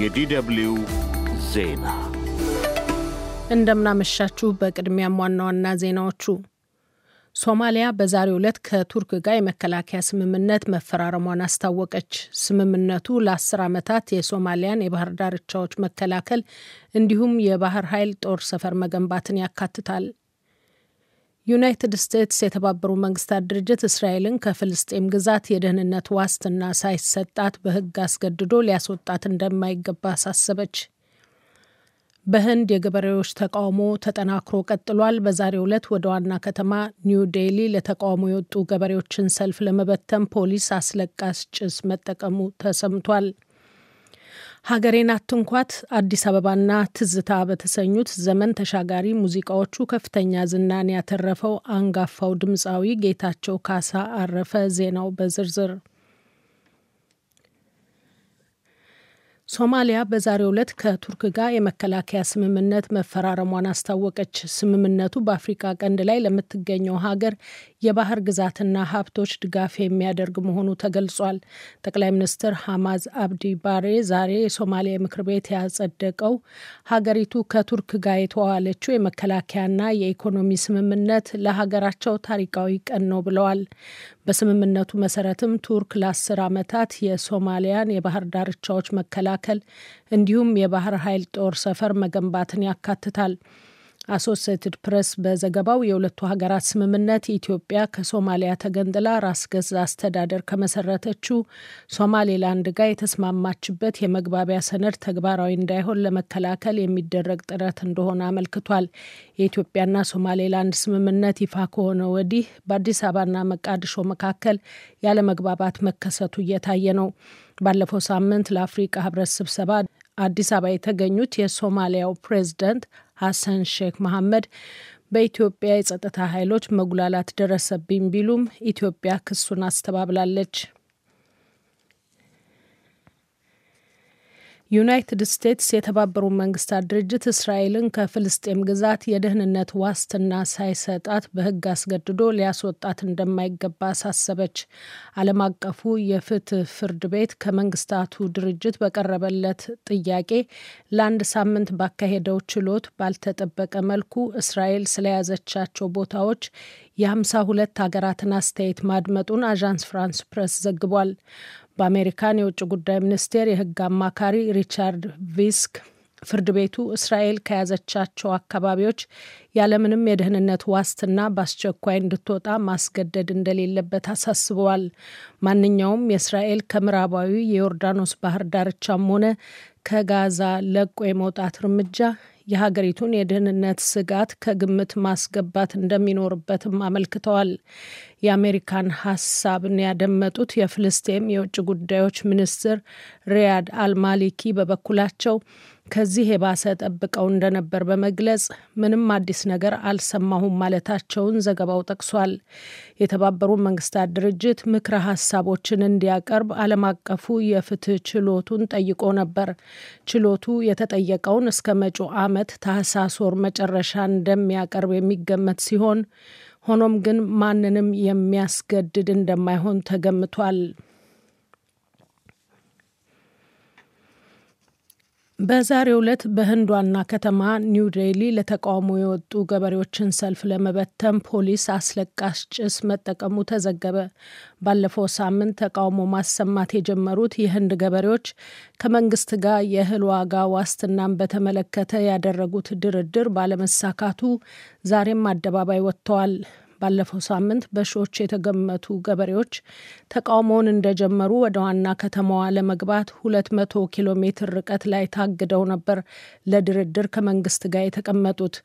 የዲደብልዩ ዜና እንደምናመሻችሁ። በቅድሚያም ዋና ዋና ዜናዎቹ ሶማሊያ በዛሬው ዕለት ከቱርክ ጋር የመከላከያ ስምምነት መፈራረሟን አስታወቀች። ስምምነቱ ለአስር ዓመታት የሶማሊያን የባህር ዳርቻዎች መከላከል እንዲሁም የባህር ኃይል ጦር ሰፈር መገንባትን ያካትታል። ዩናይትድ ስቴትስ የተባበሩ መንግስታት ድርጅት እስራኤልን ከፍልስጤም ግዛት የደህንነት ዋስትና ሳይሰጣት በሕግ አስገድዶ ሊያስወጣት እንደማይገባ አሳሰበች። በህንድ የገበሬዎች ተቃውሞ ተጠናክሮ ቀጥሏል። በዛሬው ዕለት ወደ ዋና ከተማ ኒው ዴሊ ለተቃውሞ የወጡ ገበሬዎችን ሰልፍ ለመበተን ፖሊስ አስለቃሽ ጭስ መጠቀሙ ተሰምቷል። ሀገሬን አትንኳት አዲስ አበባና ትዝታ በተሰኙት ዘመን ተሻጋሪ ሙዚቃዎቹ ከፍተኛ ዝናን ያተረፈው አንጋፋው ድምፃዊ ጌታቸው ካሳ አረፈ። ዜናው በዝርዝር ሶማሊያ በዛሬው ዕለት ከቱርክ ጋር የመከላከያ ስምምነት መፈራረሟን አስታወቀች። ስምምነቱ በአፍሪካ ቀንድ ላይ ለምትገኘው ሀገር የባህር ግዛትና ሀብቶች ድጋፍ የሚያደርግ መሆኑ ተገልጿል። ጠቅላይ ሚኒስትር ሐማዝ አብዲ ባሬ ዛሬ የሶማሊያ ምክር ቤት ያጸደቀው ሀገሪቱ ከቱርክ ጋር የተዋዋለችው የመከላከያና የኢኮኖሚ ስምምነት ለሀገራቸው ታሪካዊ ቀን ነው ብለዋል። በስምምነቱ መሰረትም ቱርክ ለአስር ዓመታት የሶማሊያን የባህር ዳርቻዎች መከላከል እንዲሁም የባህር ኃይል ጦር ሰፈር መገንባትን ያካትታል። አሶሲየትድ ፕሬስ በዘገባው የሁለቱ ሀገራት ስምምነት ኢትዮጵያ ከሶማሊያ ተገንጥላ ራስ ገዝ አስተዳደር ከመሰረተችው ሶማሌላንድ ጋር የተስማማችበት የመግባቢያ ሰነድ ተግባራዊ እንዳይሆን ለመከላከል የሚደረግ ጥረት እንደሆነ አመልክቷል። የኢትዮጵያና ሶማሌላንድ ስምምነት ይፋ ከሆነ ወዲህ በአዲስ አበባና መቃድሾ መካከል ያለመግባባት መከሰቱ እየታየ ነው። ባለፈው ሳምንት ለአፍሪቃ ህብረት ስብሰባ አዲስ አበባ የተገኙት የሶማሊያው ፕሬዝዳንት ሐሰን ሼክ መሐመድ በኢትዮጵያ የጸጥታ ኃይሎች መጉላላት ደረሰብኝ ቢሉም ኢትዮጵያ ክሱን አስተባብላለች። ዩናይትድ ስቴትስ የተባበሩ መንግስታት ድርጅት እስራኤልን ከፍልስጤም ግዛት የደህንነት ዋስትና ሳይሰጣት በሕግ አስገድዶ ሊያስወጣት እንደማይገባ አሳሰበች። ዓለም አቀፉ የፍትህ ፍርድ ቤት ከመንግስታቱ ድርጅት በቀረበለት ጥያቄ ለአንድ ሳምንት ባካሄደው ችሎት ባልተጠበቀ መልኩ እስራኤል ስለያዘቻቸው ቦታዎች የሀምሳ ሁለት ሀገራትን አስተያየት ማድመጡን አዣንስ ፍራንስ ፕሬስ ዘግቧል። በአሜሪካን የውጭ ጉዳይ ሚኒስቴር የህግ አማካሪ ሪቻርድ ቪስክ ፍርድ ቤቱ እስራኤል ከያዘቻቸው አካባቢዎች ያለምንም የደህንነት ዋስትና በአስቸኳይ እንድትወጣ ማስገደድ እንደሌለበት አሳስበዋል። ማንኛውም የእስራኤል ከምዕራባዊ የዮርዳኖስ ባህር ዳርቻም ሆነ ከጋዛ ለቆ የመውጣት እርምጃ የሀገሪቱን የደህንነት ስጋት ከግምት ማስገባት እንደሚኖርበትም አመልክተዋል። የአሜሪካን ሀሳብን ያደመጡት የፍልስጤም የውጭ ጉዳዮች ሚኒስትር ሪያድ አልማሊኪ በበኩላቸው ከዚህ የባሰ ጠብቀው እንደነበር በመግለጽ ምንም አዲስ ነገር አልሰማሁም ማለታቸውን ዘገባው ጠቅሷል። የተባበሩ መንግስታት ድርጅት ምክረ ሀሳቦችን እንዲያቀርብ ዓለም አቀፉ የፍትህ ችሎቱን ጠይቆ ነበር። ችሎቱ የተጠየቀውን እስከ መጪው ዓመት ታህሳስ ወር መጨረሻ እንደሚያቀርብ የሚገመት ሲሆን ሆኖም ግን ማንንም የሚያስገድድ እንደማይሆን ተገምቷል። በዛሬው ዕለት በህንድ ዋና ከተማ ኒው ዴሊ ለተቃውሞ የወጡ ገበሬዎችን ሰልፍ ለመበተን ፖሊስ አስለቃሽ ጭስ መጠቀሙ ተዘገበ። ባለፈው ሳምንት ተቃውሞ ማሰማት የጀመሩት የህንድ ገበሬዎች ከመንግስት ጋር የእህል ዋጋ ዋስትናን በተመለከተ ያደረጉት ድርድር ባለመሳካቱ ዛሬም አደባባይ ወጥተዋል። ባለፈው ሳምንት በሺዎች የተገመቱ ገበሬዎች ተቃውሞውን እንደጀመሩ ወደ ዋና ከተማዋ ለመግባት ሁለት መቶ ኪሎ ሜትር ርቀት ላይ ታግደው ነበር ለድርድር ከመንግስት ጋር የተቀመጡት።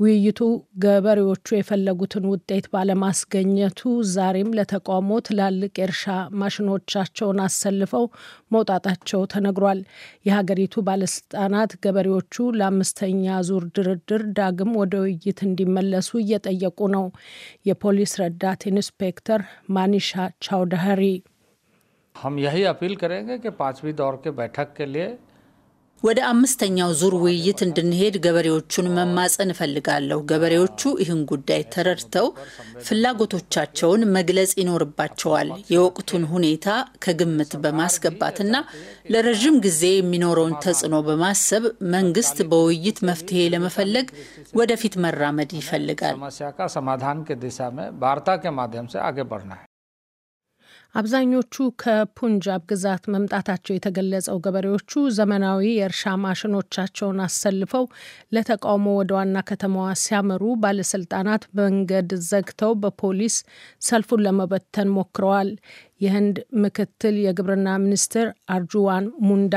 ውይይቱ ገበሬዎቹ የፈለጉትን ውጤት ባለማስገኘቱ ዛሬም ለተቃውሞ ትላልቅ የእርሻ ማሽኖቻቸውን አሰልፈው መውጣታቸው ተነግሯል። የሀገሪቱ ባለስልጣናት ገበሬዎቹ ለአምስተኛ ዙር ድርድር ዳግም ወደ ውይይት እንዲመለሱ እየጠየቁ ነው። የፖሊስ ረዳት ኢንስፔክተር ማኒሻ ቻውዳሪ हम यही अपील करेंगे कि पांचवी दौर के बैठक के लिए ወደ አምስተኛው ዙር ውይይት እንድንሄድ ገበሬዎቹን መማጸን እፈልጋለሁ። ገበሬዎቹ ይህን ጉዳይ ተረድተው ፍላጎቶቻቸውን መግለጽ ይኖርባቸዋል። የወቅቱን ሁኔታ ከግምት በማስገባትና ለረዥም ጊዜ የሚኖረውን ተጽዕኖ በማሰብ መንግስት በውይይት መፍትሄ ለመፈለግ ወደፊት መራመድ ይፈልጋል። አብዛኞቹ ከፑንጃብ ግዛት መምጣታቸው የተገለጸው ገበሬዎቹ ዘመናዊ የእርሻ ማሽኖቻቸውን አሰልፈው ለተቃውሞ ወደ ዋና ከተማዋ ሲያመሩ ባለስልጣናት መንገድ ዘግተው በፖሊስ ሰልፉን ለመበተን ሞክረዋል። የህንድ ምክትል የግብርና ሚኒስትር አርጁዋን ሙንዳ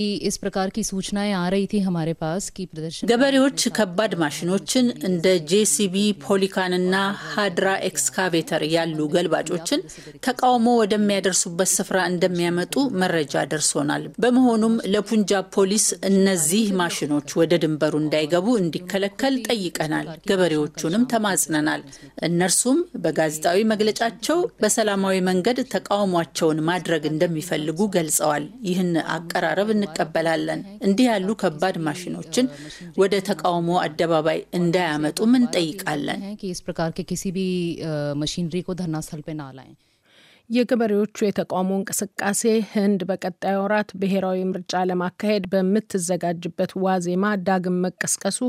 इस प्रकार की सूचनाएं आ रही थी हमारे पास कि प्रदर्शन ገበሬዎች ከባድ ማሽኖችን እንደ ጄሲቢ ፖሊካንና ሃድራ ኤክስካቬተር ያሉ ገልባጮችን ተቃውሞ ወደሚያደርሱበት ስፍራ እንደሚያመጡ መረጃ ደርሶናል። በመሆኑም ለፑንጃብ ፖሊስ እነዚህ ማሽኖች ወደ ድንበሩ እንዳይገቡ እንዲከለከል ጠይቀናል። ገበሬዎቹንም ተማጽነናል። እነርሱም በጋዜጣዊ መግለጫቸው በሰላማዊ መንገድ ተቃውሟቸውን ማድረግ እንደሚፈልጉ ገልጸዋል። ይህን አቀራረብ እንቀበላለን። እንዲህ ያሉ ከባድ ማሽኖችን ወደ ተቃውሞ አደባባይ እንዳያመጡም እንጠይቃለን። የገበሬዎቹ የተቃውሞ እንቅስቃሴ ህንድ በቀጣይ ወራት ብሔራዊ ምርጫ ለማካሄድ በምትዘጋጅበት ዋዜማ ዳግም መቀስቀሱ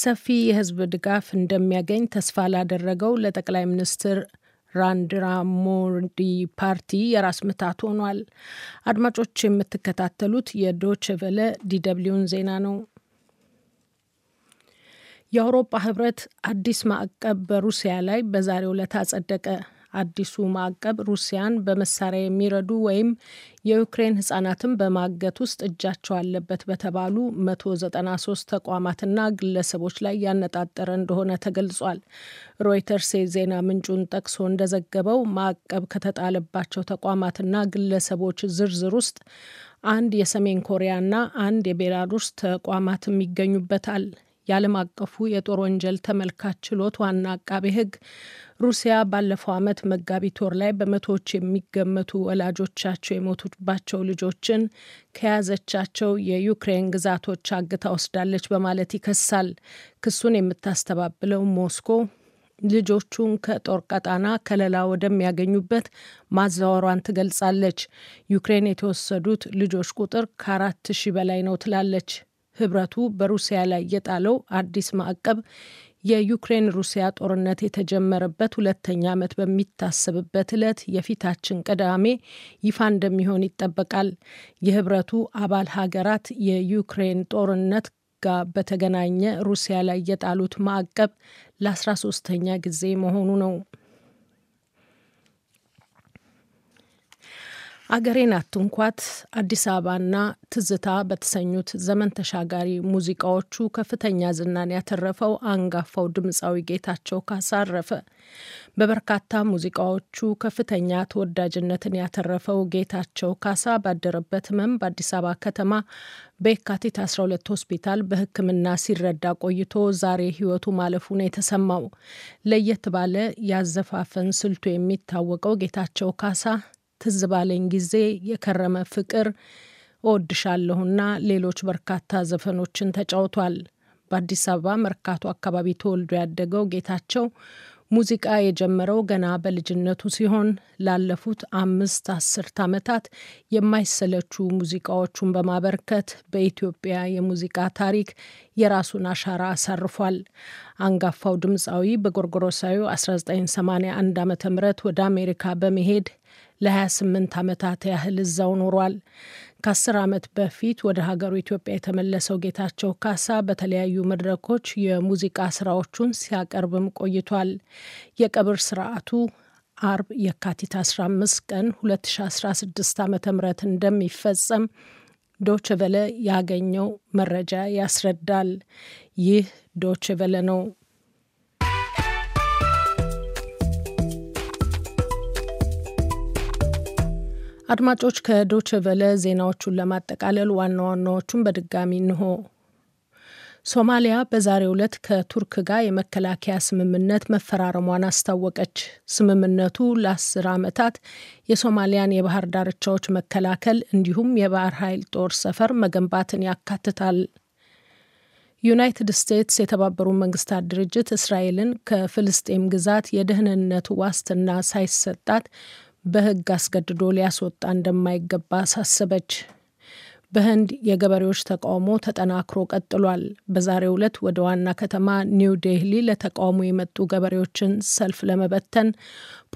ሰፊ የህዝብ ድጋፍ እንደሚያገኝ ተስፋ ላደረገው ለጠቅላይ ሚኒስትር ራንድራ ሞዲ ፓርቲ የራስ ምታት ሆኗል። አድማጮች የምትከታተሉት የዶች ቨለ ዲደብሊውን ዜና ነው። የአውሮፓ ህብረት አዲስ ማዕቀብ በሩሲያ ላይ በዛሬው ዕለት አጸደቀ። አዲሱ ማዕቀብ ሩሲያን በመሳሪያ የሚረዱ ወይም የዩክሬን ህጻናትን በማገት ውስጥ እጃቸው አለበት በተባሉ 193 ተቋማትና ግለሰቦች ላይ ያነጣጠረ እንደሆነ ተገልጿል። ሮይተርስ የዜና ምንጩን ጠቅሶ እንደዘገበው ማዕቀብ ከተጣለባቸው ተቋማትና ግለሰቦች ዝርዝር ውስጥ አንድ የሰሜን ኮሪያና አንድ የቤላሩስ ተቋማትም ይገኙበታል። የዓለም አቀፉ የጦር ወንጀል ተመልካች ችሎት ዋና አቃቤ ህግ ሩሲያ ባለፈው ዓመት መጋቢት ወር ላይ በመቶዎች የሚገመቱ ወላጆቻቸው የሞቱባቸው ልጆችን ከያዘቻቸው የዩክሬን ግዛቶች አግታ ወስዳለች በማለት ይከሳል። ክሱን የምታስተባብለው ሞስኮ ልጆቹን ከጦር ቀጣና ከለላ ወደሚያገኙበት ማዛወሯን ትገልጻለች። ዩክሬን የተወሰዱት ልጆች ቁጥር ከአራት ሺህ በላይ ነው ትላለች። ህብረቱ በሩሲያ ላይ የጣለው አዲስ ማዕቀብ የዩክሬን ሩሲያ ጦርነት የተጀመረበት ሁለተኛ ዓመት በሚታሰብበት ዕለት የፊታችን ቅዳሜ ይፋ እንደሚሆን ይጠበቃል። የህብረቱ አባል ሀገራት የዩክሬን ጦርነት ጋር በተገናኘ ሩሲያ ላይ የጣሉት ማዕቀብ ለአስራ ሶስተኛ ጊዜ መሆኑ ነው። አገሬን አትንኳት አዲስ አበባና ትዝታ በተሰኙት ዘመን ተሻጋሪ ሙዚቃዎቹ ከፍተኛ ዝናን ያተረፈው አንጋፋው ድምፃዊ ጌታቸው ካሳ አረፈ። በበርካታ ሙዚቃዎቹ ከፍተኛ ተወዳጅነትን ያተረፈው ጌታቸው ካሳ ባደረበት ህመም በአዲስ አበባ ከተማ በየካቲት 12 ሆስፒታል በሕክምና ሲረዳ ቆይቶ ዛሬ ህይወቱ ማለፉ ነው የተሰማው። ለየት ባለ ያዘፋፈን ስልቱ የሚታወቀው ጌታቸው ካሳ ትዝ ባለኝ ጊዜ የከረመ ፍቅር እወድሻለሁና ሌሎች በርካታ ዘፈኖችን ተጫውቷል። በአዲስ አበባ መርካቶ አካባቢ ተወልዶ ያደገው ጌታቸው ሙዚቃ የጀመረው ገና በልጅነቱ ሲሆን ላለፉት አምስት አስርት ዓመታት የማይሰለቹ ሙዚቃዎቹን በማበርከት በኢትዮጵያ የሙዚቃ ታሪክ የራሱን አሻራ አሳርፏል። አንጋፋው ድምፃዊ በጎርጎሮሳዊ 1981 ዓ ም ወደ አሜሪካ በመሄድ ለ28 ዓመታት ያህል እዛው ኖሯል። ከአስር ዓመት በፊት ወደ ሀገሩ ኢትዮጵያ የተመለሰው ጌታቸው ካሳ በተለያዩ መድረኮች የሙዚቃ ስራዎቹን ሲያቀርብም ቆይቷል። የቀብር ስርዓቱ አርብ የካቲት 15 ቀን 2016 ዓ ም እንደሚፈጸም ዶችቨለ ያገኘው መረጃ ያስረዳል። ይህ ዶችቨለ ነው። አድማጮች ከዶች ቨለ ዜናዎቹን ለማጠቃለል ዋና ዋናዎቹን በድጋሚ እንሆ። ሶማሊያ በዛሬው ዕለት ከቱርክ ጋር የመከላከያ ስምምነት መፈራረሟን አስታወቀች። ስምምነቱ ለአስር ዓመታት የሶማሊያን የባህር ዳርቻዎች መከላከል እንዲሁም የባህር ኃይል ጦር ሰፈር መገንባትን ያካትታል። ዩናይትድ ስቴትስ የተባበሩት መንግስታት ድርጅት እስራኤልን ከፍልስጤም ግዛት የደህንነት ዋስትና ሳይሰጣት በሕግ አስገድዶ ሊያስወጣ እንደማይገባ አሳሰበች። በህንድ የገበሬዎች ተቃውሞ ተጠናክሮ ቀጥሏል። በዛሬው ዕለት ወደ ዋና ከተማ ኒው ዴህሊ ለተቃውሞ የመጡ ገበሬዎችን ሰልፍ ለመበተን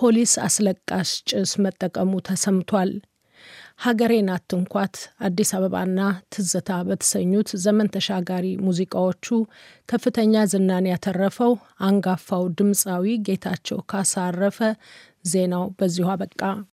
ፖሊስ አስለቃሽ ጭስ መጠቀሙ ተሰምቷል። ሀገሬን አትንኳት፣ አዲስ አበባና ትዝታ በተሰኙት ዘመን ተሻጋሪ ሙዚቃዎቹ ከፍተኛ ዝናን ያተረፈው አንጋፋው ድምፃዊ ጌታቸው ካሳ አረፈ። ዜናው በዚሁ አበቃ።